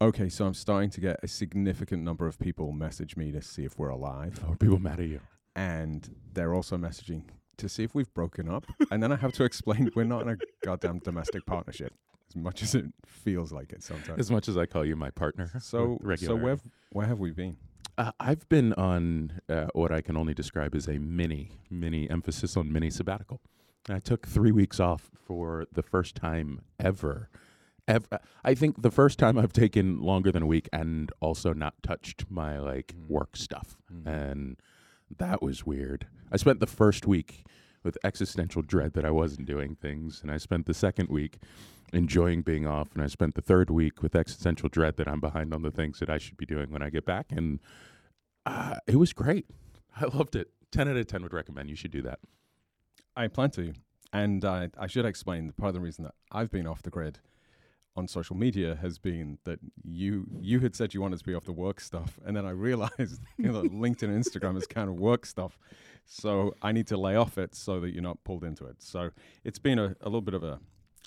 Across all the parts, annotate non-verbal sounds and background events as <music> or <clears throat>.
Okay, so I'm starting to get a significant number of people message me to see if we're alive, Are people mad at you? and they're also messaging to see if we've broken up. <laughs> and then I have to explain we're not in a goddamn domestic partnership, as much as it feels like it sometimes. As much as I call you my partner. So, so where where have we been? Uh, I've been on uh, what I can only describe as a mini, mini emphasis on mini sabbatical. I took three weeks off for the first time ever. Ever, I think the first time I've taken longer than a week and also not touched my like Mm. work stuff, Mm. and that was weird. I spent the first week with existential dread that I wasn't doing things, and I spent the second week enjoying being off, and I spent the third week with existential dread that I'm behind on the things that I should be doing when I get back, and uh, it was great. I loved it. Ten out of ten would recommend. You should do that. I plan to, and I I should explain part of the reason that I've been off the grid on social media has been that you you had said you wanted to be off the work stuff, and then I realized <laughs> you know that LinkedIn and Instagram is kind of work stuff, so I need to lay off it so that you're not pulled into it. So it's been a, a little bit of a, a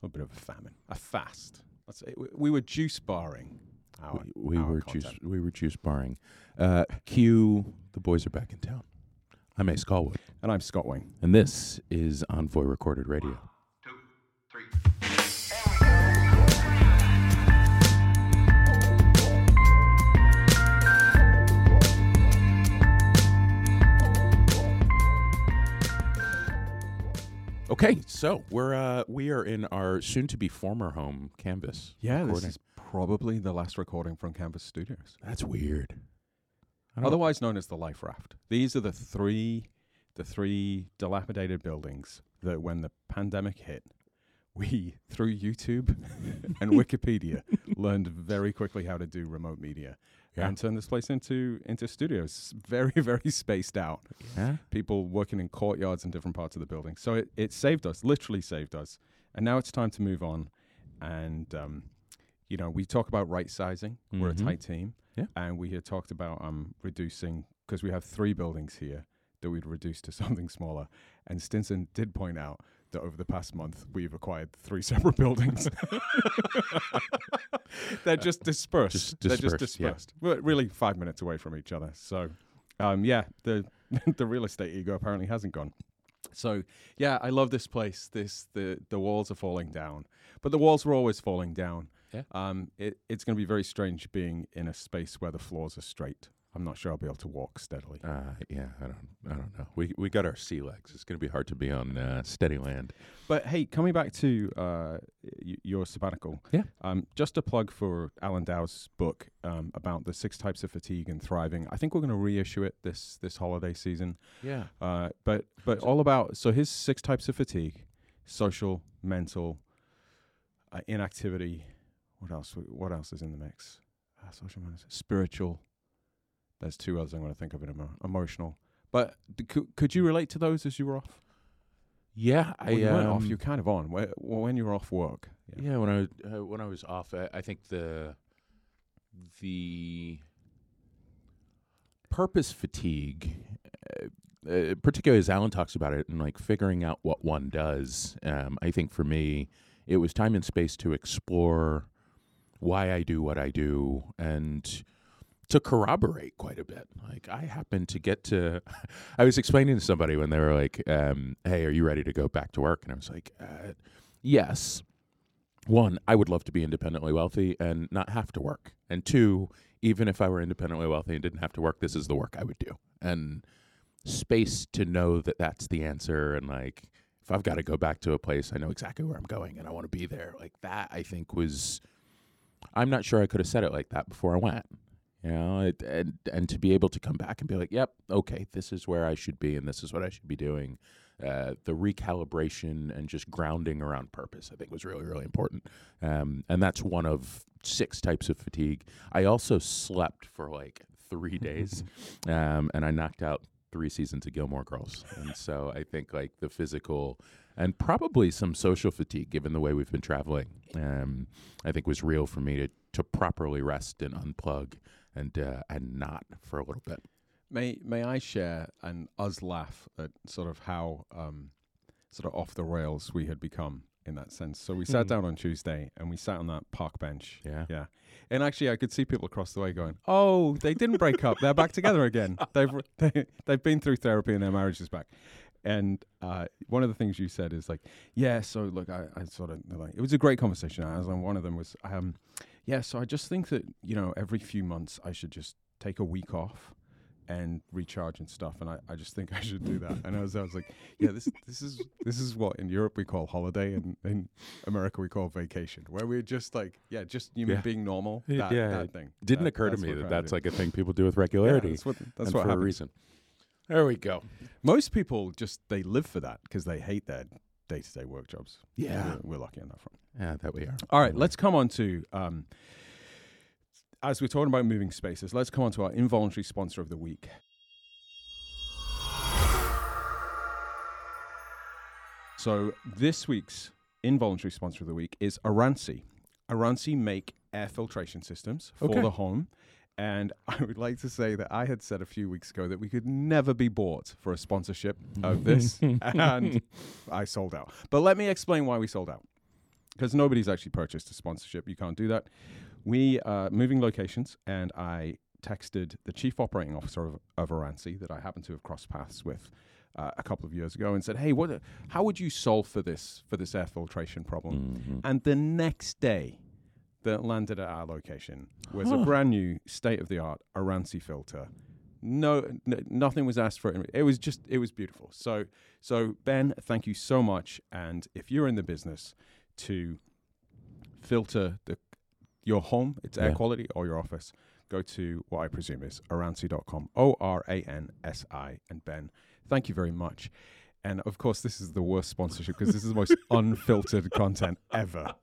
little bit of a famine, a fast. Let's say we, we were juice barring. Our, we we our were content. juice we were juice barring. Uh, Q. The boys are back in town. I'm Ace Callwood, and I'm Scott Wing. and this is Envoy Recorded Radio. Okay, so we're uh, we are in our soon-to-be former home, Canvas. Yeah, this is probably the last recording from Canvas Studios. That's weird. Otherwise known as the life raft. These are the three the three dilapidated buildings that when the pandemic hit, we through YouTube <laughs> and Wikipedia <laughs> learned very quickly how to do remote media Yeah. and turn this place into into studios. Very <laughs> very spaced out. yeah. People working in courtyards in different parts of the building. So it, it saved us, literally saved us. And now it's time to move on. And um, you know, we talk about right sizing. We're a Mhm. tight team. Yeah. And we had talked about um, reducing because we have three buildings here that we'd reduce to <laughs> something smaller. And Stinson did point out that over the past month we've acquired three <laughs> separate buildings. <laughs> They're just dispersed. Just They're just dispersed, yeah. We're really five minutes away from each other. So, um, yeah, the <laughs> the real estate ego apparently hasn't gone. So yeah, I love this place. This the the walls are falling down, but the walls were always falling down. Yeah. Um, it, it's going to be very strange being in a space where the floors are straight. I'm not sure I'll be able to walk steadily. Uh, yeah, I don't, I don't know. We we got our sea legs. It's going to be hard to be on uh, steady land. But hey, coming back to uh, y- your sabbatical, Yeah. Um, just a plug for Alan Dow's book um, about the six types of fatigue and thriving. I think we're going to reissue it this this holiday season. Yeah, Uh, but but all about so his six types of fatigue: social, mental, uh, inactivity. What else? What else is in the mix? Uh, social, mental, spiritual. There's two others I'm going to think of in emo- emotional. But d- could could you relate to those as you were off? yeah. I Well, you weren't off. um, You're kind of on. Wh- When you were off work. Yeah, when I uh, when I was off, I, I think the the purpose fatigue, uh, uh, particularly as Alan talks about it, and like figuring out what one does. Um, I think for me, it was time and space to explore why I do what I do and to corroborate quite a bit. Like I happened to get to, <laughs> I was explaining to somebody when they were like, um, "Hey, are you ready to go back to work?" And I was like, uh, "Yes." One, I would love to be independently wealthy and not have to work. And two, even if I were independently wealthy and didn't have to work, this is the work I would do. And space to know that that's the answer. And like, if I've got to go back to a place, I know exactly where I'm going and I want to be there. Like that, I think was, I'm not sure I could have said it like that before I went. You know, it, and and to be able to come back and be like, "Yep, okay, this is where I should be, and this is what I should be doing." Uh, the recalibration and just grounding around purpose, I think, was really really important. Um, and that's one of six types of fatigue. I also slept for like three days, <laughs> um, and I knocked out three seasons of Gilmore Girls, and so I think like the physical and probably some social fatigue, given the way we've been traveling, um, I think was real for me to to properly rest and unplug and uh, and not for a little bit. May May I share and us laugh at sort of how um, sort of off the rails we had become in that sense. So we sat Hmm. down on Tuesday and we sat on that park bench. Yeah. Yeah. And actually, I could see people across the way going, "Oh, they didn't break up. They're back together again. <laughs> They've they, they've been through therapy and their marriage is back." And uh, one of the things you said is like, "Yeah, so look, I, I sort of like it was a great conversation." I was on one of them was, um, "Yeah, so I just think that you know every few months I should just take a week off." And recharge and stuff, and I, I just think <laughs> I should do that. And I was, I was like, yeah, this this is this is what in Europe we call holiday, and in America we call vacation, where we're just like, yeah, just you mean Yeah. being normal. That, yeah, that thing Didn't That- occur to me that that's like a thing people do with Yeah, regularity. that's what that's what for a happens. reason. There we go. Most people just they live for that because they hate their day to day work jobs. Yeah. we're, we're lucky on that front. Yeah, that we are. All right, let's come on to um, as we're talking about moving spaces. Let's come on to our involuntary sponsor of the week. So this week's involuntary sponsor of the week is Oransi. Oransi make air filtration systems for Okay. the home. And <laughs> I would like to say that I had said a few weeks ago that we could never be bought for a sponsorship of this. <laughs> and I sold out. But let me explain why we sold out. Because nobody's actually purchased a sponsorship. You can't do that. We are moving locations, and I texted the chief operating officer of, of Oransi that I happen to have crossed paths with uh, a couple of years ago, and said, "Hey, what? How would you solve for this for this air filtration problem?" Mhm. And the next day, that landed at our location was a brand new state of the art Oransi filter. No, n- nothing was asked for it. It was just, it was beautiful. So, so Ben, thank you so much. And if you're in the business to filter the your home, its air quality, or your office, go to what I presume is oransi.com. O R A N S I. And Ben, thank you very much. And of course, this is the worst sponsorship because this is the most <laughs> unfiltered content ever.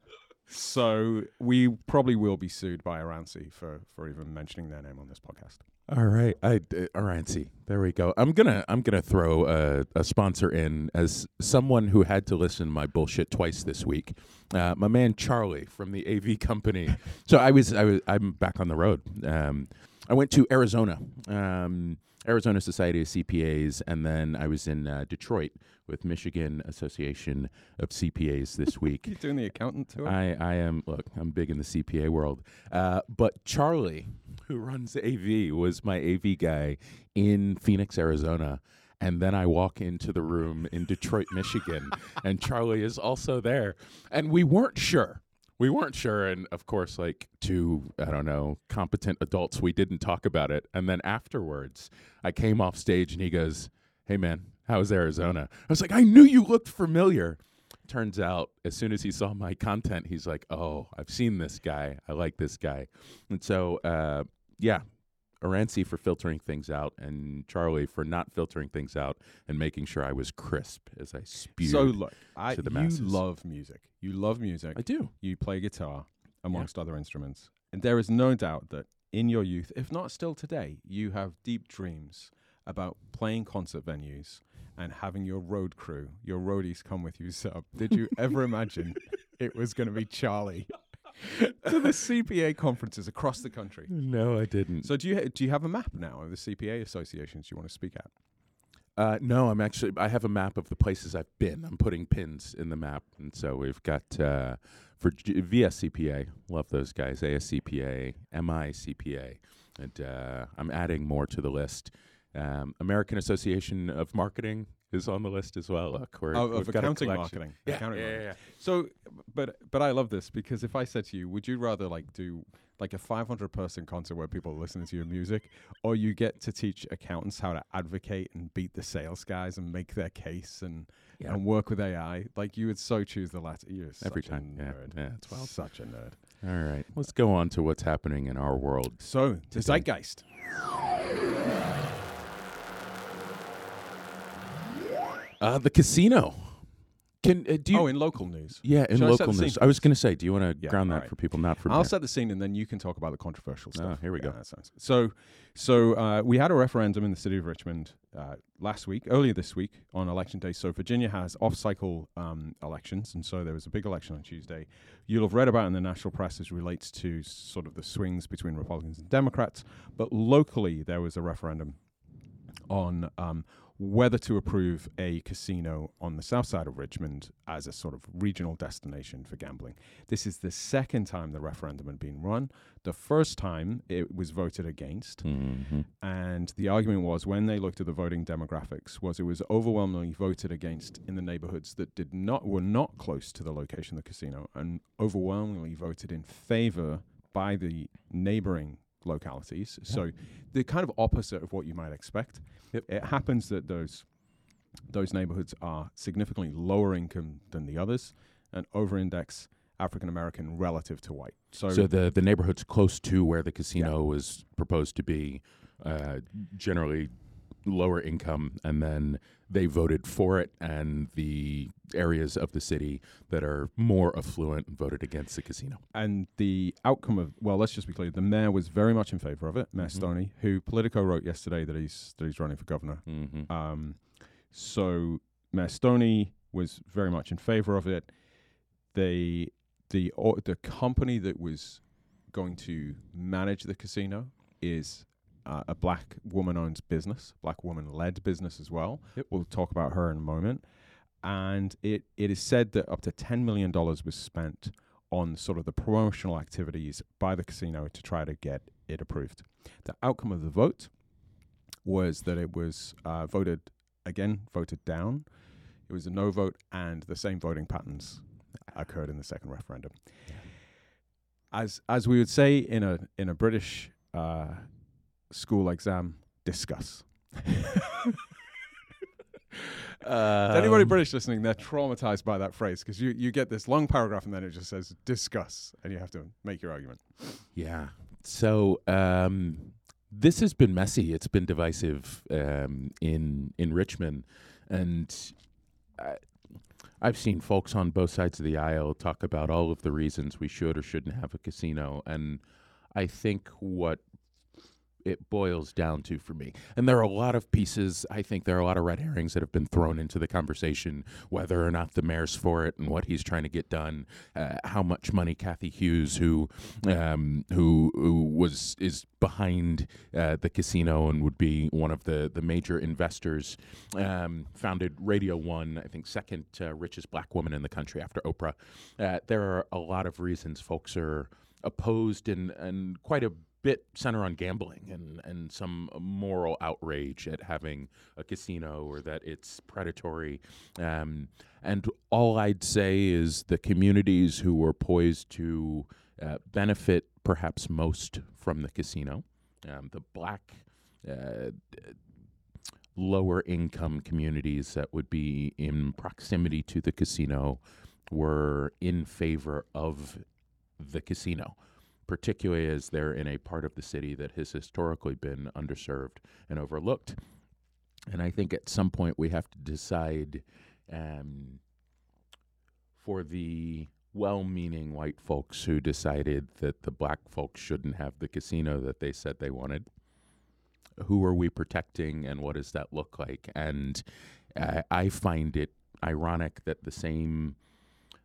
So we probably will be sued by Oransi for for even mentioning their name on this podcast. All right, I uh. There we go. I'm gonna I'm gonna throw a, a sponsor in as someone who had to listen to my bullshit twice this week. Uh, my man Charlie from the AV company. <laughs> So I was I was I'm back on the road. Um, I went to Arizona, um, Arizona Society of CPAs, and then I was in uh, Detroit with Michigan Association of CPAs this <laughs> week. You doing the accountant tour? I, I am look i'm big in the cpa world uh, but charlie who runs av was my av guy in phoenix arizona and then i walk into the room in detroit michigan <laughs> and charlie is also there and we weren't sure we weren't sure and of course like two i don't know competent adults we didn't talk about it. And then afterwards i came off stage and he goes hey man how's arizona? I was like i knew you looked familiar. Turns out as soon as he saw my content he's like oh i've seen this guy. I like this guy. And so uh, yeah Oransi for filtering things out and charlie for not filtering things out and making sure i was crisp as i spewed so look, I to the you love music. You love music. i do you play guitar amongst other instruments. And there is no doubt that in your youth, if not still today, you have deep dreams about playing concert venues and having your road crew, your roadies come with you up. Did you ever imagine <laughs> it was going to be Charlie <laughs> to the CPA conferences across the country? no i didn't So do you do you have a map now of the CPA associations you want to speak at? Uh, no, I'm actually. I have a map of the places I've been. I'm putting pins in the map, and so we've got uh, for VSCPA. Love those guys. ASCPA, MICPA, and uh, I'm adding more to the list. Um, American Association of Marketing is on the list as well. Look, we're, Oh, of accounting marketing. Yeah, Accounting yeah, marketing. yeah, So, but but I love this because if I said to you, would you rather like do like a 500 person concert where people are listening to your music, or you get to teach accountants how to advocate and beat the sales guys and make their case and Yeah. and work with AI? Like you would so choose the latter. You're Every time, a yeah, nerd. yeah, it's wild. Such a nerd. All right, let's go on to what's happening in our world. So the zeitgeist. Uh, the casino. Can uh, do you? oh, in local news. yeah, in Shall I set local the news. scene I was going to say, do you want to Yeah, ground that for people, not for me? I'll me? set the scene and then you can talk about the controversial Oh, stuff. here we go. that sounds. So, so uh, we had a referendum in the city of Richmond uh, last week, earlier this week on election day. So Virginia has off-cycle um, elections, and so there was a big election on Tuesday. You'll have read about in the national press as relates to sort of the swings between Republicans and Democrats, but locally there was a referendum on um, whether to approve a casino on the south side of Richmond as a sort of regional destination for gambling. This is the second time the referendum had been run. The first time it was voted against, Mhm. and the argument was when they looked at the voting demographics was it was overwhelmingly voted against in the neighborhoods that did not were not close to the location of the casino and overwhelmingly voted in favor by the neighboring localities. So the kind of opposite of what you might expect. Yep. it happens that those those neighborhoods are significantly lower income than the others and over index African American relative to white. So, So the the neighborhoods close to where the casino was proposed to be, uh, generally lower income, and then they voted for it, and the areas of the city that are more affluent voted against the casino. and the outcome of well, let's just be clear. The mayor was very much in favour of it, Mayor Mhm. Stoney, who Politico wrote yesterday that he's that he's running for governor. Mm-hmm. Um, so Mayor Stoney was very much in favour of it. The the or, the company that was going to manage the casino is uh, a black woman-owned business, black woman-led business as well. Yep. We'll talk about her in a moment. And it, it is said that up to ten million dollars was spent on sort of the promotional activities by the casino to try to get it approved. The outcome of the vote was that it was uh, voted again, voted down. It was a no vote, and the same voting patterns occurred in the second referendum. As as we would say in a in a British uh, school exam, discuss. <laughs> To anybody Um, British listening, they're traumatized by that phrase because you, you get this long paragraph and then it just says discuss, and you have to make your argument. Yeah. So um, this has been messy. It's been divisive um, in in Richmond, and I, I've seen folks on both sides of the aisle talk about all of the reasons we should or shouldn't have a casino, and I think what it boils down to for me. And there are a lot of pieces, I think there are a lot of red herrings that have been thrown into the conversation, whether or not the mayor's for it and what he's trying to get done, uh, how much money Cathy Hughes, who um, who, who was is behind uh, the casino and would be one of the, the major investors, um, founded Radio One, I think second uh, richest black woman in the country after Oprah. Uh, there are a lot of reasons folks are opposed and, and quite a bit center on gambling and, and some moral outrage at having a casino or that it's predatory. Um, and all I'd say is the communities who were poised to uh, benefit perhaps most from the casino, um, the black, uh, lower income communities that would be in proximity to the casino were in favor of the casino particularly as they're in a part of the city that has historically been underserved and overlooked. And I think at some point we have to decide um, for the well meaning white folks who decided that the black folks shouldn't have the casino that they said they wanted. Who are we protecting and what does that look like? And I I find it ironic that the same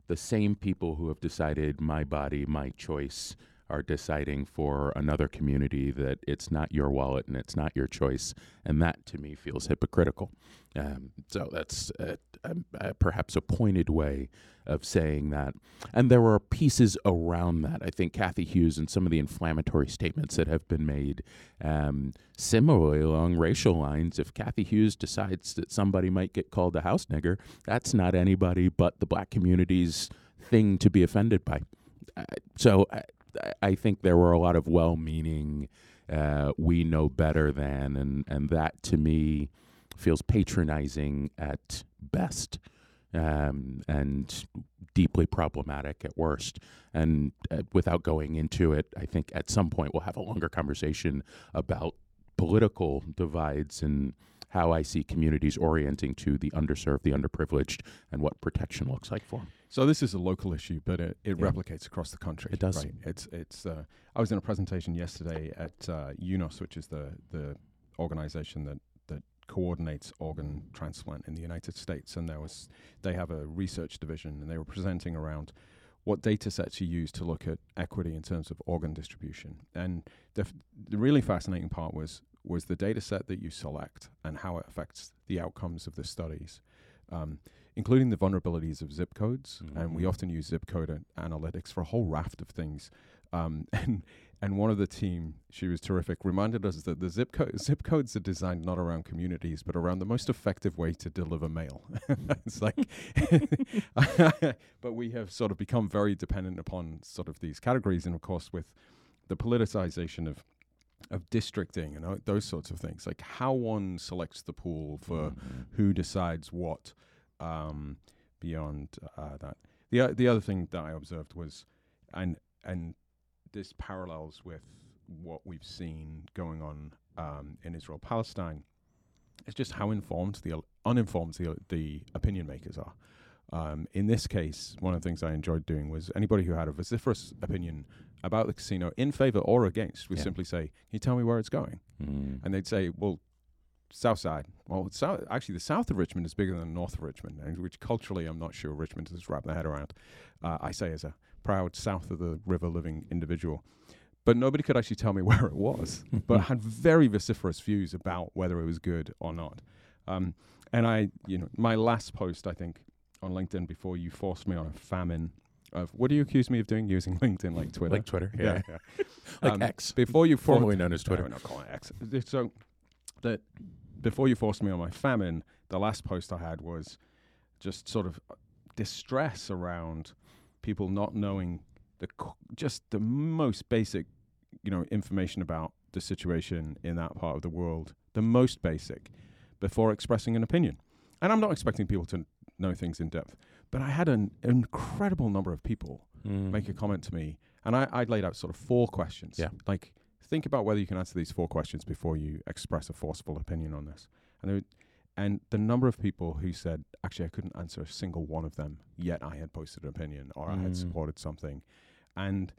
the same people who have decided my body, my choice, are deciding for another community that it's not your wallet and it's not your choice, and that to me feels hypocritical. Um, so that's uh, um, uh, perhaps a pointed way of saying that. And there are pieces around that. I think Cathy Hughes and some of the inflammatory statements that have been made, um, similarly along racial lines. If Cathy Hughes decides that somebody might get called a house nigger, that's not anybody but the black community's thing to be offended by. Uh, so I, I think there were a lot of well-meaning, uh, we know better than, and and that to me feels patronizing at best, um, and deeply problematic at worst. And uh, without going into it, I think at some point we'll have a longer conversation about political divides and how I see communities orienting to the underserved, the underprivileged, and what protection looks like for them. So this is a local issue, but it, it Yeah. replicates across the country. It does. Right? It's it's. Uh, I was in a presentation yesterday at uh, UNOS, which is the the organization that that coordinates organ transplant in the United States, and there was they have a research division, and they were presenting around what data sets you use to look at equity in terms of organ distribution. And the, f- the really fascinating part was was the data set that you select and how it affects the outcomes of the studies, um, including the vulnerabilities of zip codes. And we Mhm. often use zip code an- analytics for a whole raft of things. Um, <laughs> and and one of the team, she was terrific, reminded us that the zip code zip codes are designed not around communities, but around the most effective way to deliver mail. <laughs> it's like, <laughs> but we have sort of become very dependent upon sort of these categories, and of course with the politicization of of districting and uh, those sorts of things, like how one selects the pool for Mhm. who decides what um, beyond uh, that. The o- the other thing that I observed was, and and this parallels with what we've seen going on um, in Israel Palestine. It's just how informed the el- uninformed the the opinion makers are. Um, in this case, one of the things I enjoyed doing was anybody who had a vociferous opinion about the casino in favor or against would Yeah. simply say, "Can you tell me where it's going?" Mm. and they'd say, "Well, South Side. Well, south, actually, the south of Richmond is bigger than the north of Richmond, which culturally, I'm not sure Richmond has wrapped their head around. Uh, I say as a proud south of the river living individual, but nobody could actually tell me <laughs> where it was, but had very vociferous views about whether it was good or not. Um, and I, you know, my last post, I think, on LinkedIn before you forced me on a famine of what do you accuse me of doing using <laughs> LinkedIn like Twitter? like Twitter, yeah, yeah. <laughs> like Um, X, Before you formerly known as Twitter. no, we're not calling it X. So that before you forced me on my famine, the last post I had was just sort of distress around people not knowing the just the most basic, you know, information about the situation in that part of the world, the most basic, before expressing an opinion. And I'm not expecting people to know things in depth, but I had an incredible number of people Mm. make a comment to me, and I, I laid out sort of four questions. Yeah. Like, think about whether you can answer these four questions before you express a forceful opinion on this. And there, and the number of people who said, actually, I couldn't answer a single one of them, yet I had posted an opinion or I had Mm. supported something. And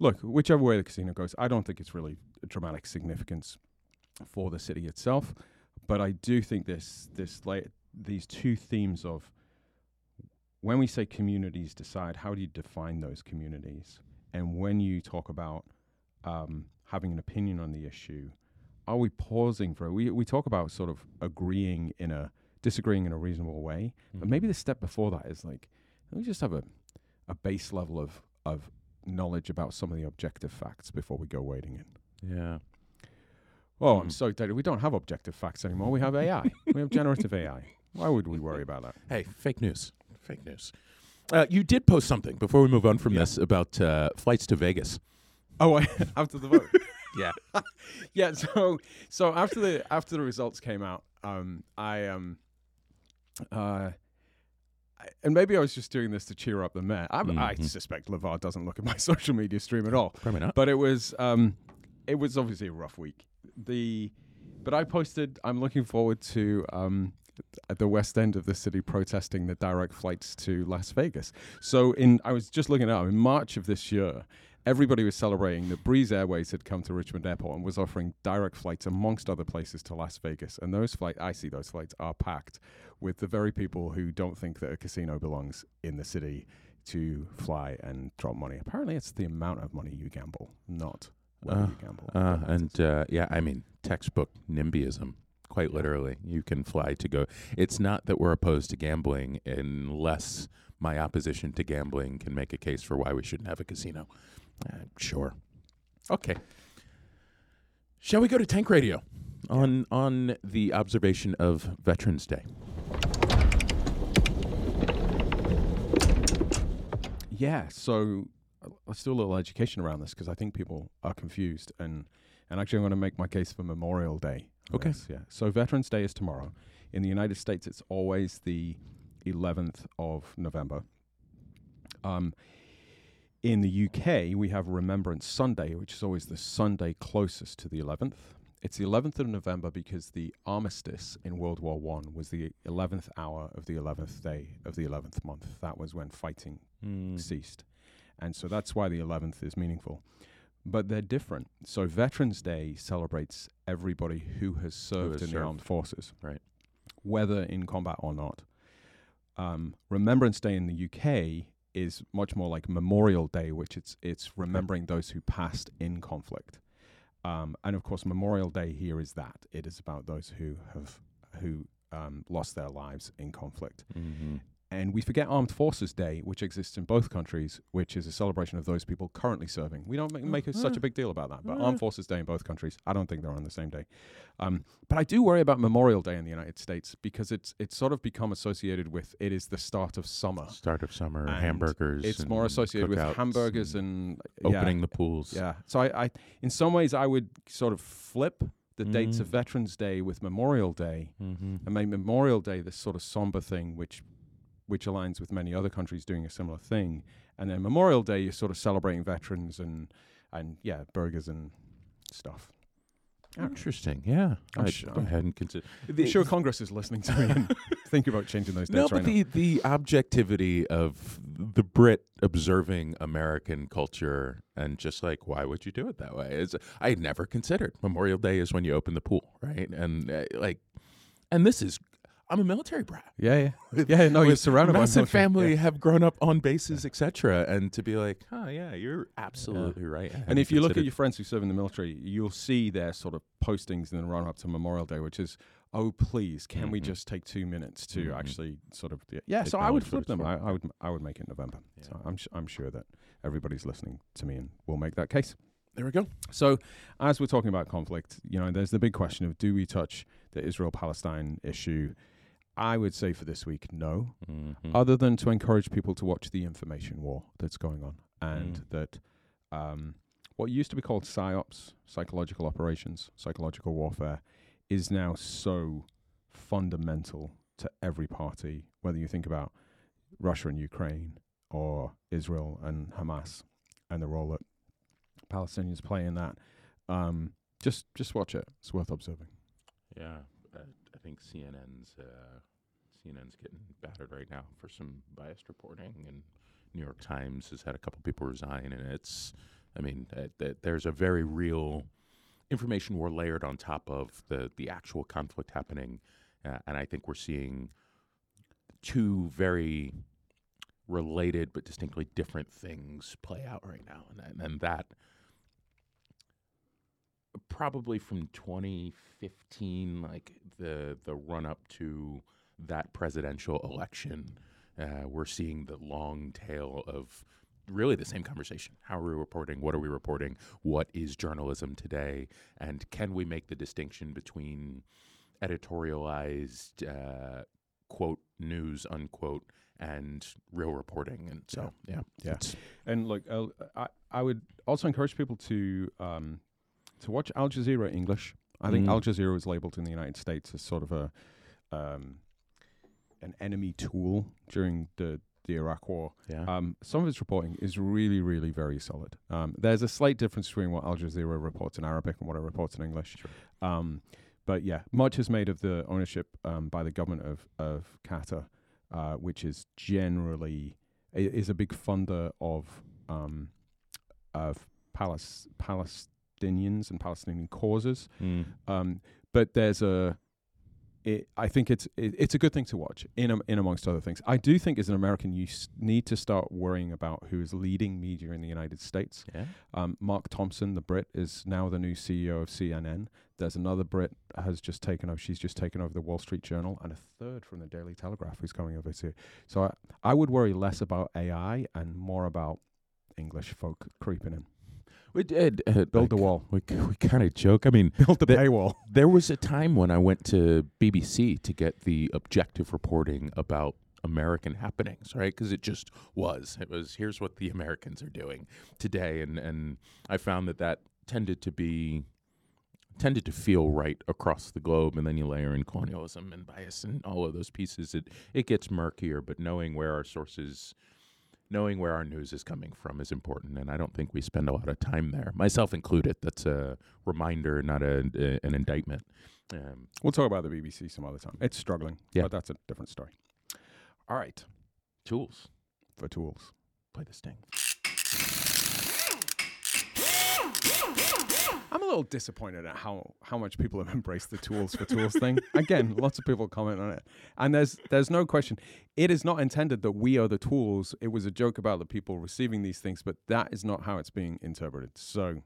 look, whichever way the casino goes, I don't think it's really a dramatic significance for the city itself. But I do think this this like these two themes of when we say communities decide, how do you define those communities? And when you talk about um, having an opinion on the issue, are we pausing for we we talk about sort of agreeing in a disagreeing in a reasonable way, but Mhm. maybe the step before that is like let me just have a a base level of of knowledge about some of the objective facts before we go wading in. yeah. Oh, I'm Mm. so dated. We don't have objective facts anymore. We have <laughs> AI. we have generative AI. Why would we worry about that? Hey, fake news. Fake news. Uh, you did post something before we move on from Yeah. this about uh, flights to Vegas. Oh, <laughs> after the vote. <laughs> Yeah. <laughs> yeah. So so after the after the results came out, um, I um, uh, I- and maybe I was just doing this to cheer up the mayor. I, I Mhm. suspect Levar doesn't look at my social media stream at all. Probably not. but it was um, it was obviously a rough week. The but I posted. I'm looking forward to um, at the west end of the city protesting the direct flights to Las Vegas. So in I was just looking at in March of this year. Everybody was celebrating that Breeze Airways had come to Richmond Airport and was offering direct flights, amongst other places, to Las Vegas. And those flights, I see those flights are packed with the very people who don't think that a casino belongs in the city to fly and drop money. Apparently, it's the amount of money you gamble, not whether Uh, you gamble. Uh, and uh, yeah, I mean, textbook NIMBYism, quite literally. You can fly to go. It's not that we're opposed to gambling unless my opposition to gambling can make a case for why we shouldn't have a casino. Uh, sure. Okay. Shall we go to Tank Radio on on the observation of Veterans Day? Yeah, so uh, let's do a little education around this because I think people are confused, and and actually I'm going to make my case for Memorial Day. Okay. this, yeah. So Veterans Day is tomorrow. In the United States, it's always the 11th of November. Um, in the UK, we have Remembrance Sunday, which is always the Sunday closest to the 11th. It's the 11th of November because the armistice in World War One was the 11th hour of the 11th day of the 11th month. That was when fighting Mm. ceased. And so that's why the 11th is meaningful. But they're different. So Veterans Day celebrates everybody who has served has in the armed forces, Right. whether in combat or not. Um, Remembrance Day in the UK is much more like Memorial Day, which it's it's remembering those who passed in conflict. Um, and of course, Memorial Day here is that. It is about those who have who um, lost their lives in conflict. Mhm. And we forget Armed Forces Day, which exists in both countries, which is a celebration of those people currently serving. We don't make, make a, such a big deal about that, but Armed Forces Day in both countries, I don't think they're on the same day. Um, but I do worry about Memorial Day in the United States because it's it's sort of become associated with it is the start of summer. Start of summer, And hamburgers. It's more associated with hamburgers and and, yeah, opening the pools. yeah. So I, I, in some ways, I would sort of flip the dates of. Veterans Day with Memorial Day Mm-hmm. and make Memorial Day this sort of somber thing, which which aligns with many other countries doing a similar thing. And then Memorial Day, you're sort of celebrating veterans and and yeah, burgers and stuff. Interesting. Yeah, I'm I, sure- I hadn't considered. I'm sure Congress is listening to me and <laughs> thinking about changing those dates No, right but now. the the objectivity of the Brit observing American culture and just like why would you do it that way? Is I had never considered Memorial Day is when you open the pool, right? And uh, like, and this is. I'm a military brat. Yeah, yeah, <laughs> yeah. No, you're surrounded by military- family, yeah. have grown up on bases, etc. And to be like, oh yeah, you're absolutely right. And if you look at your friends who serve in the military, you'll see their sort of postings in the run up to Memorial Day, which is, "Oh, please, can we Mhm. just take two minutes to Mhm. actually sort of?" Yeah, yeah so I would flip them. I, I would, I would make it November. So I'm, sh- I'm sure that everybody's listening to me and will make that case. there we go. So, as we're talking about conflict, you know, there's the big question of do we touch the Israel-Palestine issue? I would say for this week, no Mhm. other than to encourage people to watch the information war that's going on, and Mm. that um, what used to be called psyops, psychological operations, psychological warfare, is now so fundamental to every party. Whether you think about Russia and Ukraine, or Israel and Hamas, and the role that Palestinians play in that, um, just just watch it. It's worth observing. Yeah, think CNN's uh, CNN's getting battered right now for some biased reporting, and New York Times has had a couple people resign, and it's, I mean, uh, th- there's a very real information war layered on top of the the actual conflict happening, uh, and I think we're seeing two very related but distinctly different things play out right now, and and, and that probably from 2015 like the the run up to that presidential election uh, we're seeing the long tail of really the same conversation. How are we reporting? What are we reporting? What is journalism today? And can we make the distinction between editorialized uh, quote news unquote and real reporting? And so yeah. Yeah. it's- And look, I I would also encourage people to um, to watch Al Jazeera English. I think Mm. Al Jazeera was labeled in the United States as sort of a um, an enemy tool during the the Iraq War. yeah Um, some of its reporting is really, really very solid. Um, there's a slight difference between what Al Jazeera reports in Arabic and what it reports in English. Sure. Um, but yeah, much is made of the ownership um, by the government of of Qatar, uh, which is generally i- is a big funder of um, of Palis- Palestinians and Palestinian causes. Mm. Um, but there's a, it, I think it's it, it's a good thing to watch in in amongst other things. I do think as an American, you s- need to start worrying about who is leading media in the United States. yeah Um, Mark Thompson, the Brit, is now the new CEO of CNN. There's another Brit has just taken over. She's just taken over the Wall Street Journal, and a third from the Daily Telegraph who's coming over too. So I, I would worry less about AI and more about English folk creeping in. We did uh, Build the wall. we, we kind of joke i mean Build the The- paywall. <laughs> There was a time when I went to BBC to get the objective reporting about American happenings, right? Because it just was. It was here's what the Americans are doing today, and and I found that that tended to be tended to feel right across the globe, and then you layer in colonialism and bias and all of those pieces. It it gets murkier, but knowing where our sources. Knowing where our news is coming from is important, and I don't think we spend a lot of time there, myself included. That's a reminder, not a, a- an indictment. Um, We'll talk about the BBC some other time. It's struggling, Yeah. but that's a different story. All right, tools, for tools. play this thing. I'm a little disappointed at how how much people have <laughs> embraced the tools for tools thing. Again, <laughs> lots of people comment on it, and there's there's no question. It is not intended that we are the tools. It was a joke about the people receiving these things, but that is not how it's being interpreted. So,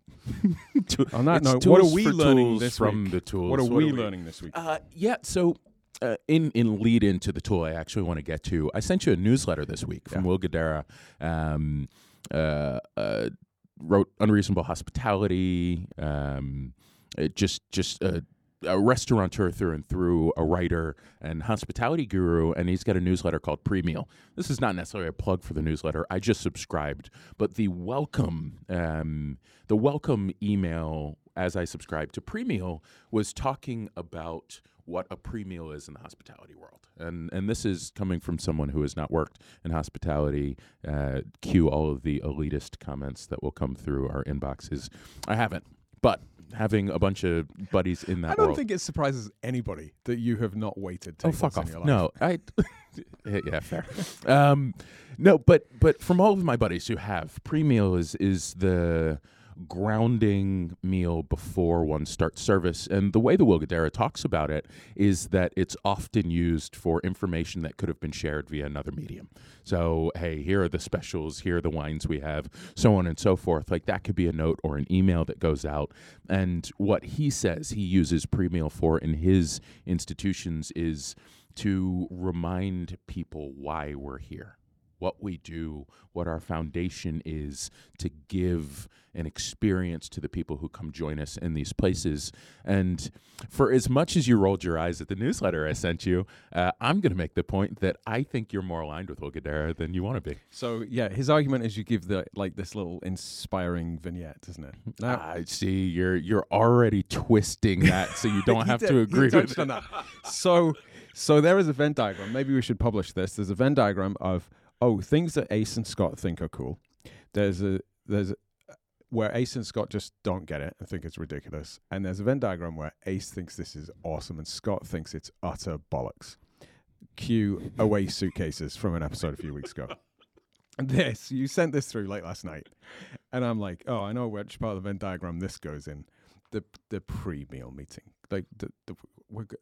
<laughs> on that It's note, what are we learning this from week? the tools? What are What we are we- learning this week? Uh, yeah. So, uh, in in lead into the tool, I actually want to get to. I sent you a newsletter this week from Yeah. Will Guidara. Um, uh, uh, wrote unreasonable hospitality. Um, it just just a, a restaurateur through and through, a writer and hospitality guru, and he's got a newsletter called Pre-Meal. This is not necessarily a plug for the newsletter. I just subscribed, but the welcome, um, the welcome email as I subscribed to Pre-Meal was talking about what a pre-meal is in the hospitality world, and and this is coming from someone who has not worked in hospitality. Uh, cue all of the elitist comments that will come through our inboxes. I haven't, but having a bunch of buddies in that I don't world. think it surprises anybody that you have not waited. Oh fuck off! No, I. <laughs> <laughs> yeah, fair. Um, no, but but from all of my buddies who have pre-meal is is the grounding meal before one starts service, and the way the Will Guidara talks about it is that it's often used for information that could have been shared via another medium. So, hey, here are the specials, here are the wines we have, so on and so forth. Like that could be a note or an email that goes out. And what he says he uses pre-meal for in his institutions is to remind people why we're here, what we do, what our foundation is to give an experience to the people who come join us in these places. And for as much as you rolled your eyes at the newsletter I sent you, uh, I'm going to make the point that I think you're more aligned with Will Guidara than you want to be. So yeah, his argument is you give the like this little inspiring vignette, isn't it? Now, I see you're you're already twisting that so you don't <laughs> have did- to agree with it. that. So, so there is a Venn diagram. Maybe we should publish this. There's a Venn diagram of oh things that Ace and Scott think are cool. There's a there's a, where Ace and Scott just don't get it and think it's ridiculous, and there's a Venn diagram where Ace thinks this is awesome and Scott thinks it's utter bollocks. Cue away suitcases from an episode a few weeks ago. <laughs> This you sent this through late last night, and I'm like, oh, I know which part of the Venn diagram this goes in the the pre meal meeting, like the, the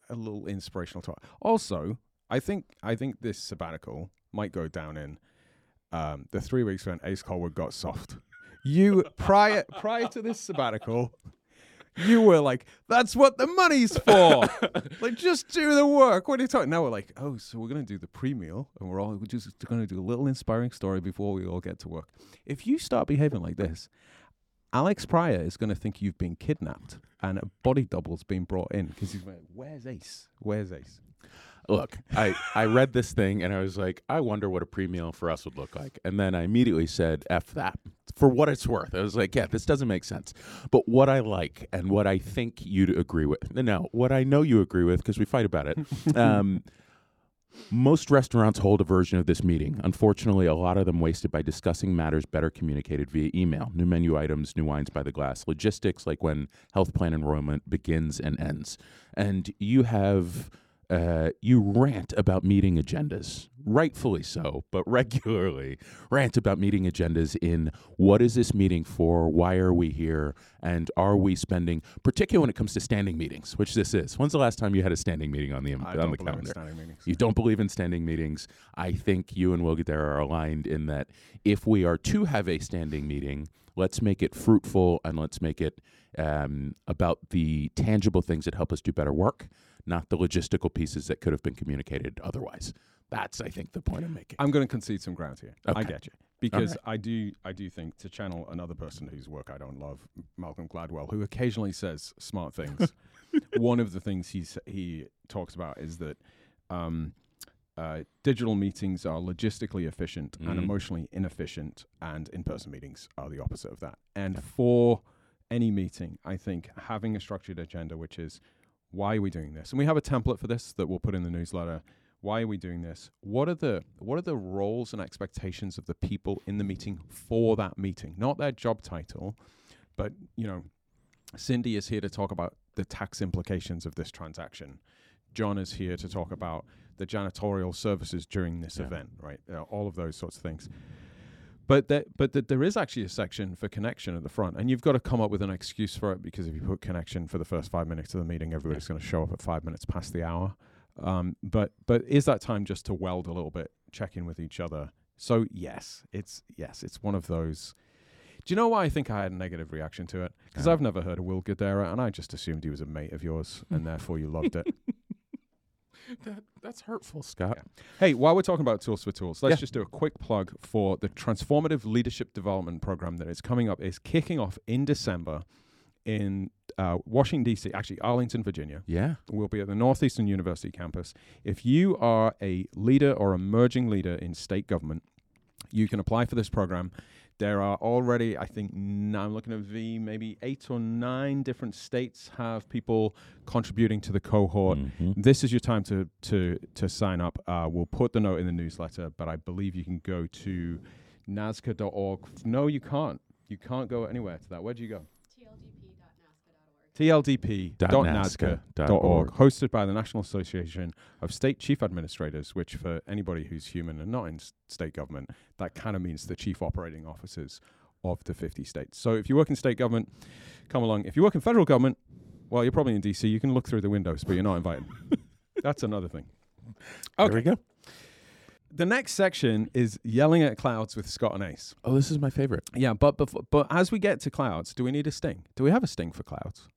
a little inspirational talk. Also, I think I think this sabbatical might go down in um, the three weeks when Ace Callwood got soft. You prior prior to this sabbatical, you were like, "That's what the money's for." <laughs> like, just do the work. What are you talking? Now we're like, "Oh, so we're gonna do the pre meal, and we're all we're just gonna do a little inspiring story before we all get to work." If you start behaving like this, Alex Pryor is going to think you've been kidnapped and a body double's been brought in because he's like, "Where's Ace? Where's Ace?" Look, I, I read this thing and I was like, I wonder what a pre meal for us would look like. And then I immediately said, F that. For what it's worth. I was like, yeah, this doesn't make sense. But what I like and what I think you'd agree with, no, what I know you agree with, because we fight about it, <laughs> um, most restaurants hold a version of this meeting. Unfortunately, a lot of them wasted by discussing matters better communicated via email. New menu items, new wines by the glass, logistics like when health plan enrollment begins and ends. And you have uh, you rant about meeting agendas, rightfully so, but <laughs> regularly rant about meeting agendas in what is this meeting for? Why are we here? And are we spending, particularly when it comes to standing meetings, which this is. When's the last time you had a standing meeting on the I on don't the calendar? standing meetings. You don't believe in standing meetings. I think you and Will Guidara are aligned in that if we are to have a standing meeting, let's make it fruitful and let's make it um, about the tangible things that help us do better work, not the logistical pieces that could have been communicated otherwise. That's, I think, the point I'm making. I'm going to concede some ground here. I get you because right. I do. I do think to channel another person whose work I don't love, Malcolm Gladwell, who occasionally says smart things. <laughs> one of the things he he talks about is that um, uh, digital meetings are logistically efficient and Mhm. emotionally inefficient, and in-person meetings are the opposite of that. And for any meeting, I think having a structured agenda, which is why are we doing this, and we have a template for this that we'll put in the newsletter. Why are we doing this? What are the what are the roles and expectations of the people in the meeting for that meeting? Not their job title, but you know, Cindy is here to talk about the tax implications of this transaction. John is here to talk about the janitorial services during this Yeah. event, right? Uh, all of those sorts of things. But there, but th- there is actually a section for connection at the front, and you've got to come up with an excuse for it because if you put connection for the first five minutes of the meeting, everybody's going to show up at five minutes past the hour. Um, but but is that time just to weld a little bit, check in with each other? So yes, it's yes, it's one of those. Do you know why I think I had a negative reaction to it? Because Yeah. I've never heard of Will Guidara, and I just assumed he was a mate of yours, and therefore you loved it. <laughs> <laughs> That, that's hurtful, Scott. Hey, while we're talking about Tools for Tools, let's Yeah. just do a quick plug for the Transformative Leadership Development Program that is coming up. is kicking off in December in uh, Washington, D.C., actually, Arlington, Virginia. Yeah. We'll be at the Northeastern University campus. If you are a leader or emerging leader in state government, you can apply for this program. There are already, I think, n- I'm looking at V, maybe eight or nine different states have people contributing to the cohort. Mhm. This is your time to to to sign up. Uh, we'll put the note in the newsletter, but I believe you can go to nasca.org. No, you can't. You can't go anywhere to that. Where do you go? tldp.nasca.org, hosted by the National Association of State Chief Administrators, which for anybody who's human and not in s- state government, that kind of means the chief operating officers of the 50 states. So if you work in state government, come along. If you work in federal government, well, you're probably in DC. You can look through the windows, but you're not invited. <laughs> That's another thing. There we go. The next section is yelling at clouds with Scott and Ace. Oh, this is my favorite. Yeah, but befo- but as we get to clouds, do we need a sting? Do we have a sting for clouds?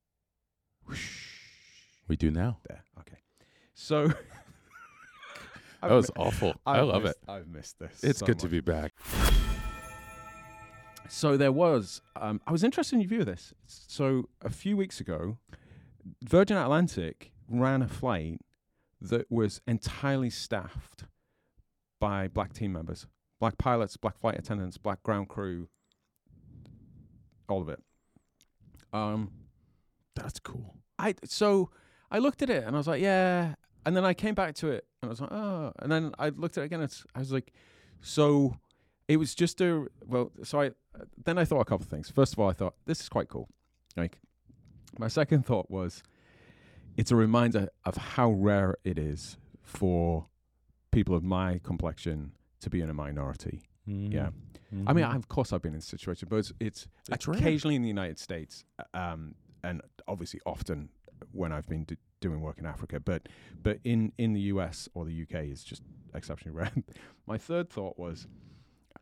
We do now. There. Okay. So <laughs> That was awful. I I've love missed- it. I've missed this. It's so good to be back. So there was. Um, I was interested in your view of this. So a few weeks ago, Virgin Atlantic ran a flight that was entirely staffed by black team members, black pilots, black flight attendants, black ground crew, all of it. Um, That's cool. I so I looked at it and I was like, yeah. And then I came back to it and I was like, oh. And then I looked at it again. It's, I was like, so it was just a well. So I then I thought a couple of things. First of all, I thought this is quite cool. Like my second thought was, it's a reminder of how rare it is for people of my complexion to be in a minority. Yeah. I mean, I, of course, I've been in a situation, but it's, it's occasionally in the United States, uh, um, and obviously often when I've been d- doing work in Africa. But but in in the US or the UK is just exceptionally <laughs> rare. My third thought was.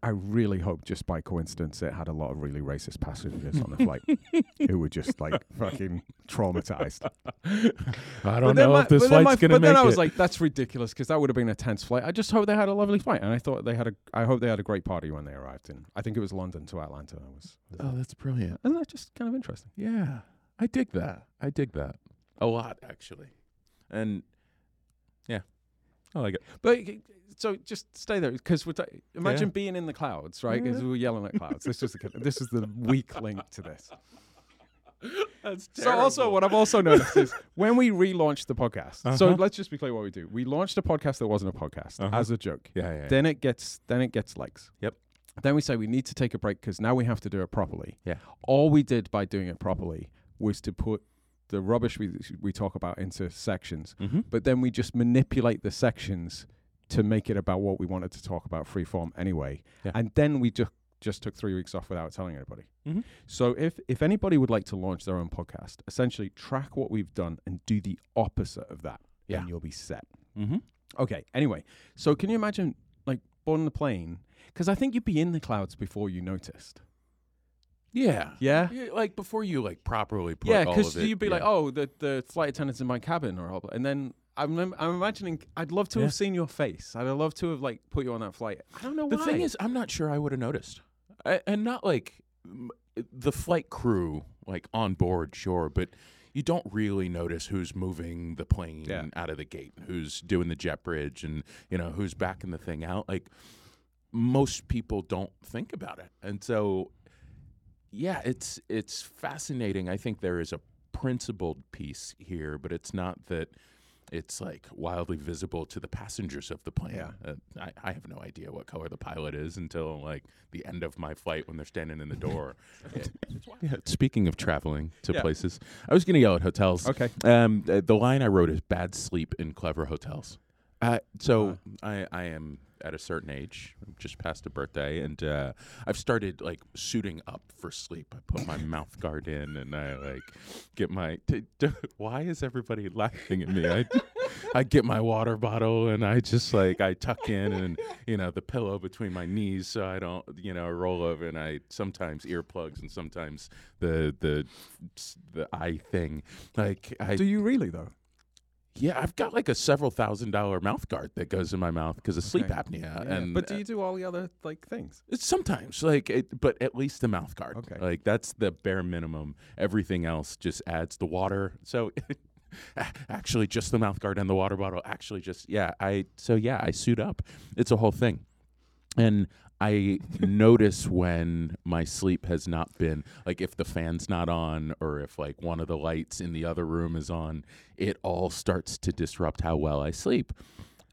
I really hope, just by coincidence, it had a lot of really racist passengers on the <laughs> flight who were just like fucking traumatized. I don't know my- if this flight's my- gonna But then I was it. like, that's ridiculous because that would have been a tense flight. I just hope they had a lovely flight, and I thought they had a. I hope they had a great party when they arrived in. I think it was London to Atlanta. I was. oh, that's brilliant. Isn't that just kind of interesting? Yeah, I dig that. I dig that a lot, actually. And yeah, I like it. But so just stay there because we're ta- imagine being in the clouds, right? Because Yeah. we are yelling at clouds. this is the this is the weak link to this. <laughs> That's So also, what I've also noticed is <laughs> when we relaunched the podcast. So Uh-huh. let's just be clear what we do. We launched a podcast that wasn't a podcast Uh-huh. as a joke. yeah, yeah, Then it gets then it gets legs. Yep. Then we say we need to take a break because now we have to do it properly. Yeah. All we did by doing it properly was to put the rubbish we we talk about into sections, mm-hmm. but then we just manipulate the sections to make it about what we wanted to talk about free form anyway. Yeah. And then we just just took three weeks off without telling anybody. Mhm. So if if anybody would like to launch their own podcast, essentially track what we've done and do the opposite of that, Yeah. and you'll be set. Mm-hmm. Okay. Anyway, so can you imagine like boarding the plane? Because I think you'd be in the clouds before you noticed. Yeah. Yeah. Yeah, like before you like properly put Yeah, all because of it. you'd be like, oh, the the flight attendant's in my cabin, or all, and then I'm I'm imagining I'd love to Yeah. have seen your face. I'd love to have like put you on that flight. I don't know The why. thing is, I'm not sure I would have noticed, I, and not like the flight crew, like on board, sure, but you don't really notice who's moving the plane Yeah. out of the gate, who's doing the jet bridge, and you know who's backing the thing out. Like most people don't think about it, and so yeah, it's it's fascinating. I think there is a principled piece here, but it's not that it's like wildly visible to the passengers of the plane. Yeah. Uh, I, I have no idea what color the pilot is until like the end of my flight when they're standing in the door. <laughs> yeah. Yeah, Speaking of traveling to Yeah. places, I was going to yell at hotels. Okay. Um, uh, the line I wrote is "bad sleep in clever hotels." Uh, so I, I am at a certain age, just past a birthday, and uh, I've started like suiting up for sleep. I put my <laughs> mouth guard in, and I like get my. T- t- why is everybody laughing at me? I I get my water bottle and I just like I tuck in and you know the pillow between my knees so I don't you know roll over and I sometimes earplugs and sometimes the the the eye thing like I Do you really though? Yeah I've got like a several thousand dollar mouth guard that goes in my mouth because of sleep Okay. apnea Yeah, and but do you do all the other like things? it's sometimes like it, but at least the mouth guard. Okay. Like that's the bare minimum. Everything else just adds the water. So <laughs> actually just the mouth guard and the water bottle actually just yeah, I so yeah, I suit up. It's a whole thing. And I notice when my sleep has not been like if the fan's not on or if like one of the lights in the other room is on, it all starts to disrupt how well I sleep.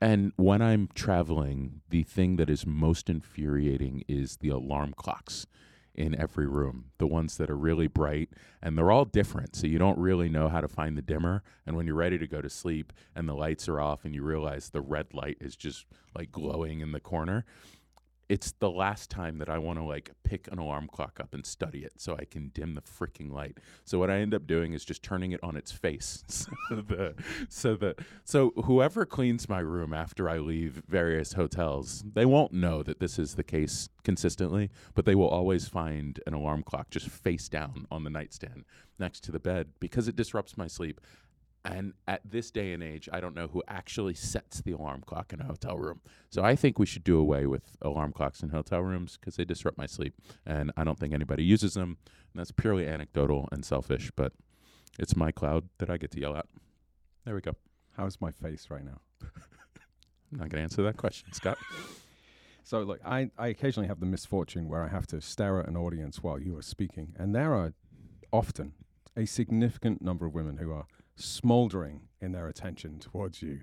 And when I'm traveling, the thing that is most infuriating is the alarm clocks in every room. The ones that are really bright and they're all different. So you don't really know how to find the dimmer. And when you're ready to go to sleep and the lights are off and you realize the red light is just like glowing in the corner, it's the last time that I want to like pick an alarm clock up and study it so I can dim the freaking light. So what I end up doing is just turning it on its face. <laughs> so the so the so whoever cleans my room after I leave various hotels, they won't know that this is the case consistently, but they will always find an alarm clock just face down on the nightstand next to the bed because it disrupts my sleep. And at this day and age, I don't know who actually sets the alarm clock in a hotel room. So I think we should do away with alarm clocks in hotel rooms because they disrupt my sleep. And I don't think anybody uses them. And that's purely anecdotal and selfish, but it's my cloud that I get to yell at. There we go. How's my face right now? I'm <laughs> not going to answer that question, Scott. <laughs> So look, I, I occasionally have the misfortune where I have to stare at an audience while you are speaking, and there are often a significant number of women who are smoldering in their attention towards you.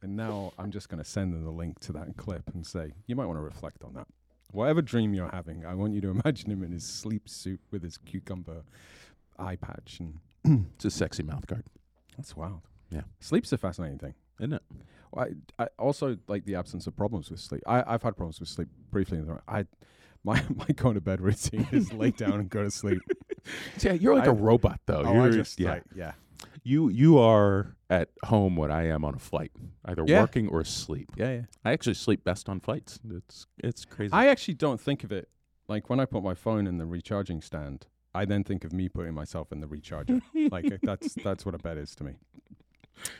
And now I'm just going to send them the link to that clip and say, you might want to reflect on that. Whatever dream you're having, I want you to <laughs> imagine him in his sleep suit with his cucumber eye patch. And <clears throat> It's a sexy mouth guard, that's wild. Yeah. Sleep's a fascinating thing. isn't it? I, I also like the absence of problems with sleep. I, I've had problems with sleep briefly. In the, I, my <laughs> my going to bed routine is lay down and go to sleep. <laughs> Yeah, you're like I- a robot, though. oh, you're I just yeah. like, yeah, You you are at home what I am on a flight, either Yeah. working or asleep. yeah, yeah. I actually sleep best on flights. It's it's crazy. I actually don't think of it like when I put my phone in the recharging stand. I then think of me putting myself in the recharger. like <laughs> that's that's what a bed is to me.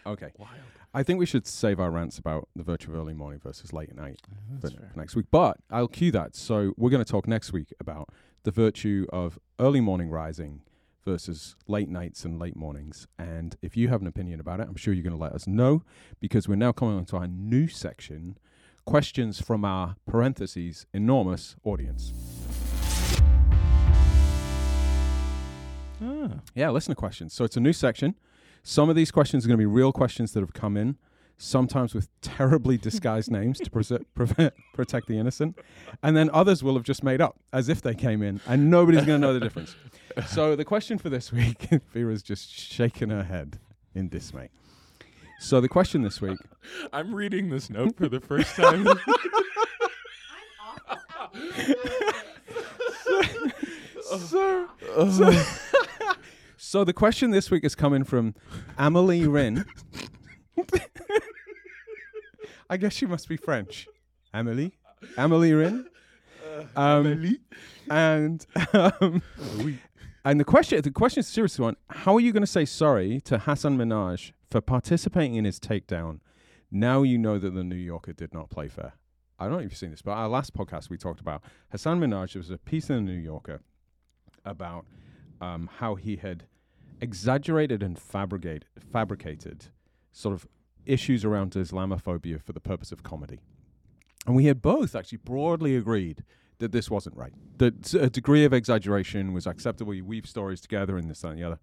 Okay, Wild. I think we should save our rants about the virtue of early morning versus late night for, for next week. But I'll cue that. So we're going to talk next week about the virtue of early morning rising versus late nights and late mornings. And if you have an opinion about it, I'm sure you're going to let us know because we're now coming on to our new section questions from our parentheses enormous audience. Ah. Yeah, listener questions. So it's a new section. Some of these questions are going to be real questions that have come in, sometimes with terribly disguised <laughs> names to prese- prevent, protect the innocent, and then others will have just made up as if they came in, and nobody's going to know the difference. <laughs> So the question for this week, <laughs> Vera's just shaking her head in dismay. So the question this week, <laughs> I'm reading this note for the first time. so, so, so the question this week is coming from Amelie Rin. I guess she must be French. Amelie, Amelie Rin. Um, and um, and the question the question is a serious one. How are you going to say sorry to Hasan Minhaj for participating in his takedown? Now you know that the New Yorker did not play fair. I don't know if you've seen this, but our last podcast we talked about Hasan Minhaj. There was a piece in the New Yorker about um, how he had exaggerated and fabricate, fabricated sort of issues around Islamophobia for the purpose of comedy. And we had both actually broadly agreed that this wasn't right. That a degree of exaggeration was acceptable. You weave stories together and this, that, and the other.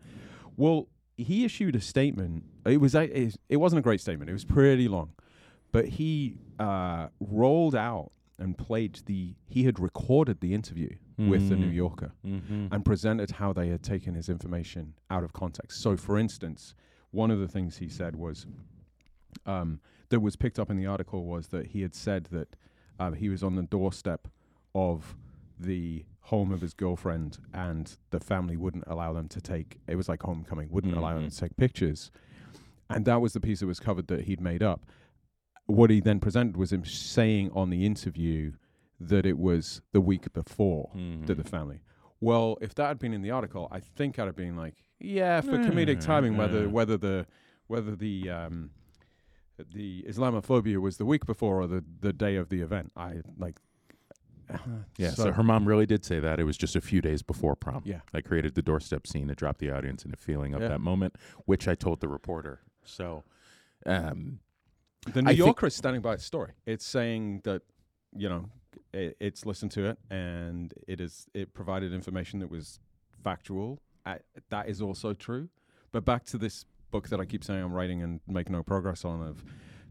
Well, he issued a statement. It was a, it, it wasn't a great statement. It was pretty long, but he uh, rolled out and played the. He had recorded the interview with the New Mm. Yorker mm-hmm. and presented how they had taken his information out of context. So, for instance, one of the things he said was um, that was picked up in the article was that he had said that Um, he was on the doorstep of the home of his girlfriend, and the family wouldn't allow them to take. It was like homecoming, wouldn't allow them Mhm. to take pictures, and that was the piece that was covered that he'd made up. What he then presented was him saying on the interview that it was the week before to the Mhm. family. Well, if that had been in the article, I think I'd have been like, yeah, for comedic timing, whether whether the whether the um, the Islamophobia was the week before or the the day of the event. I like. Yeah, so, her mom really did say that. It was just a few days before prom. Yeah. I created the doorstep scene to drop the audience in a feeling of Yeah. that moment, which I told the reporter. So, um, The New I Yorker is standing by its story. It's saying that you know it, it's listened to it and it is it provided information that was factual. Uh, that is also true. But back to this book that I keep saying I'm writing and make no progress on of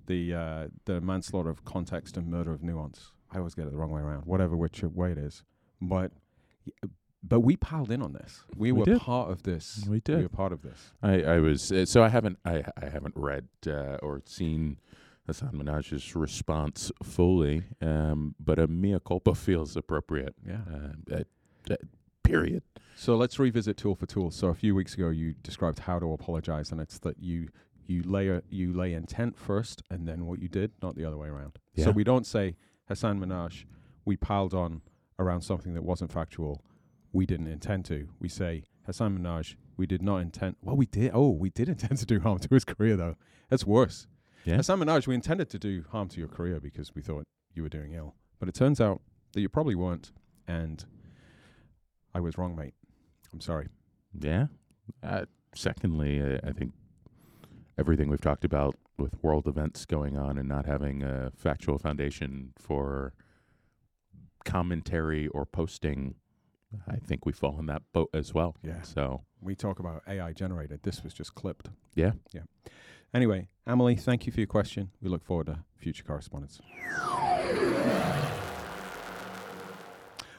the uh, the manslaughter of context and murder of nuance. I always get it the wrong way around. Whatever which way it is, but. But we piled in on this. We, We were did. part of this. We did. We were part of this. I, I was uh, so I haven't I, I haven't read uh, or seen Hasan Minhaj's response fully, um, but a mea culpa feels appropriate. Yeah. Uh, uh, uh, period. So let's revisit tool for tool. So a few weeks ago, you described how to apologize, and it's that you you lay a, you lay intent first, and then what you did, not the other way around. Yeah. So we don't say Hasan Minhaj, we piled on around something that wasn't factual. We didn't intend to. We say Hasan Minhaj, we did not intend. Well, we did. Oh, we did intend to do harm to his career, though. That's worse. Yeah. Hasan Minhaj, we intended to do harm to your career because we thought you were doing ill, but it turns out that you probably weren't, and I was wrong, mate. I'm sorry. Yeah. Uh, secondly, uh, I think everything we've talked about with world events going on and not having a factual foundation for commentary or posting, I think we fall in that boat as well. Yeah. So, We talk about AI generated. This was just clipped. yeah. Yeah. Anyway, Emily, thank you for your question. We look forward to future correspondence.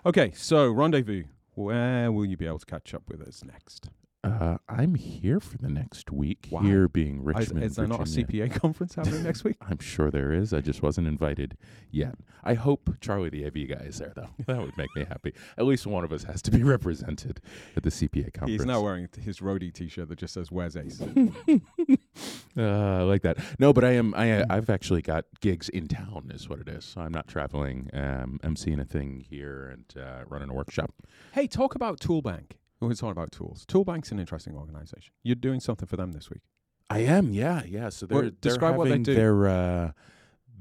Okay, so rendezvous. Where will you be able to catch up with us next? Uh, I'm here for the next week. Why? Here being Is, Richmond. is there not a CPA <laughs> conference happening next week? <laughs> I'm sure there is. I just wasn't invited yet. I hope Charlie the AV guy is there, though. That would make me happy. At least one of us has to be <laughs> represented at the CPA conference. He's now wearing his roadie T-shirt that just says "Where's Ace." Uh, I like that. No, but I am. I I've actually got gigs in town, is what it is. So I'm not traveling. Um, I'm seeing a thing here and uh, running a workshop. hey, talk about Toolbank. We're talking about tools. Toolbank's an interesting organization. You're doing something for them this week. I am. Yeah, yeah. So they're Well, they're describe what they having do. Their, uh,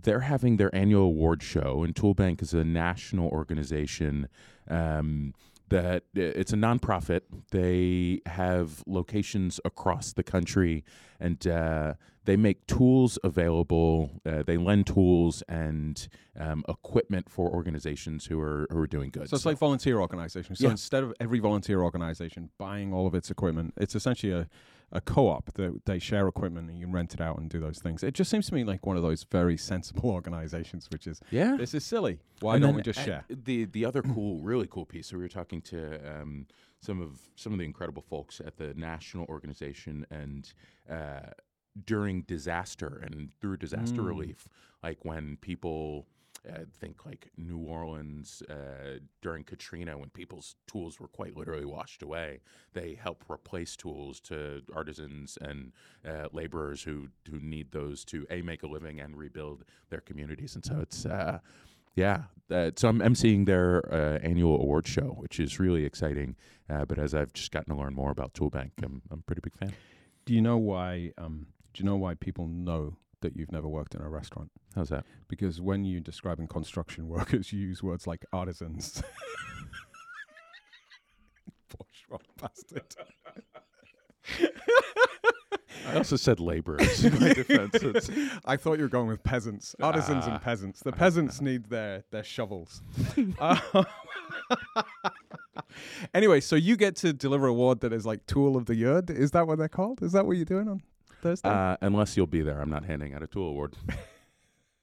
they're having their annual award show, and Toolbank is a national organization. Um, that it's a nonprofit. They have locations across the country, and uh, they make tools available. Uh, they lend tools and um, equipment for organizations who are who are doing good. So it's like volunteer organizations. So Yeah. instead of every volunteer organization buying all of its equipment, it's essentially a, a co-op that they share equipment and you rent it out and do those things. It just seems to me like one of those very sensible <laughs> organizations, which is yeah, this is silly. Why And don't we just share? The the other <clears throat> cool, really cool piece. So we were talking to um, some of some of the incredible folks at the national organization, and uh, during disaster and through disaster Mm. relief, like when people. Uh, think like New Orleans uh, during Katrina, when people's tools were quite literally washed away. They help replace tools to artisans and uh, laborers who who need those to a make a living and rebuild their communities. And so it's uh, yeah. Uh, so I'm emceeing their uh, annual award show, which is really exciting. Uh, but as I've just gotten to learn more about Toolbank, I'm I'm a pretty big fan. Do you know why? Um, do you know why people know that you've never worked in a restaurant? How's that? Because when you're describing construction workers, <laughs> you use words like artisans. <laughs> Bourgeois bastard. I also said laborers. in <laughs> my defense. I thought you were going with peasants, artisans Ah. and peasants. The peasants need their their shovels. Uh, anyway, so you get to deliver a award that is like Tool of the Year. Is that what they're called? Is that what you're doing on Thursday? uh, unless you'll be there, I'm not handing out a tool award.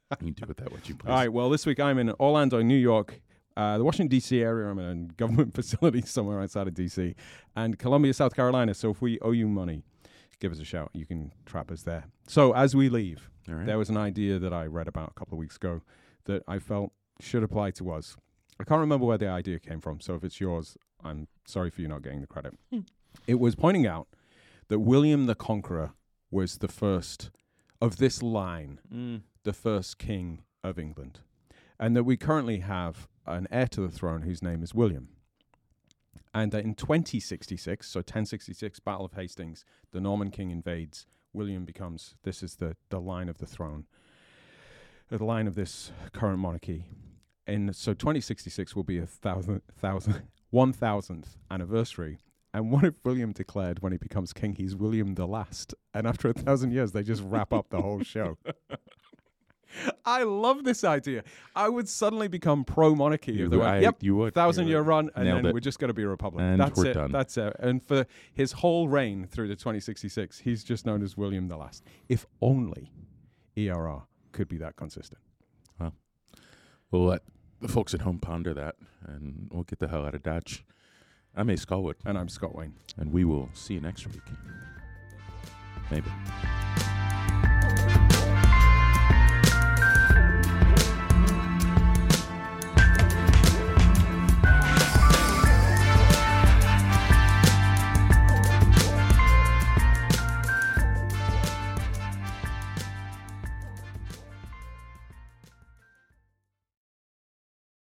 <laughs> you do with that what you please. All right. Well, this week I'm in Orlando, New York, uh, the Washington D.C. area. I'm in a <laughs> government facility somewhere outside of D.C. and Columbia, South Carolina. So if we owe you money, give us a shout. You can trap us there. So as we leave, All right. there was an idea that I read about a couple of weeks ago that I felt should apply to us. I can't remember where the idea came from, so if it's yours, I'm sorry for you not getting the credit. Hmm. It was pointing out that William the Conqueror was the first of this line, the first king of England, and that we currently have an heir to the throne whose name is William. And that in 2066, so 1066, Battle of Hastings, the Norman king invades. William becomes this is the the line of the throne, uh, the line of this current monarchy. And so 2066 will be a thousand thousand <laughs> one thousandth anniversary. And what if William declared when he becomes king he's William the Last? And after a thousand years, they just wrap up the whole show. <laughs> I love this idea. I would suddenly become pro monarchy You, went, I- yep, you would. thousand You year would. run, and Nailed then it. we're just going to be a republic. And that's it. done. That's it. And for his whole reign through the 2066, he's just known as William the Last. If only ERR could be that consistent. Well, we'll let the folks at home ponder that, and we'll get the hell out of Dodge. I'm Ace Callwood, And I'm Scott Wayne. and we will see you next week. Maybe.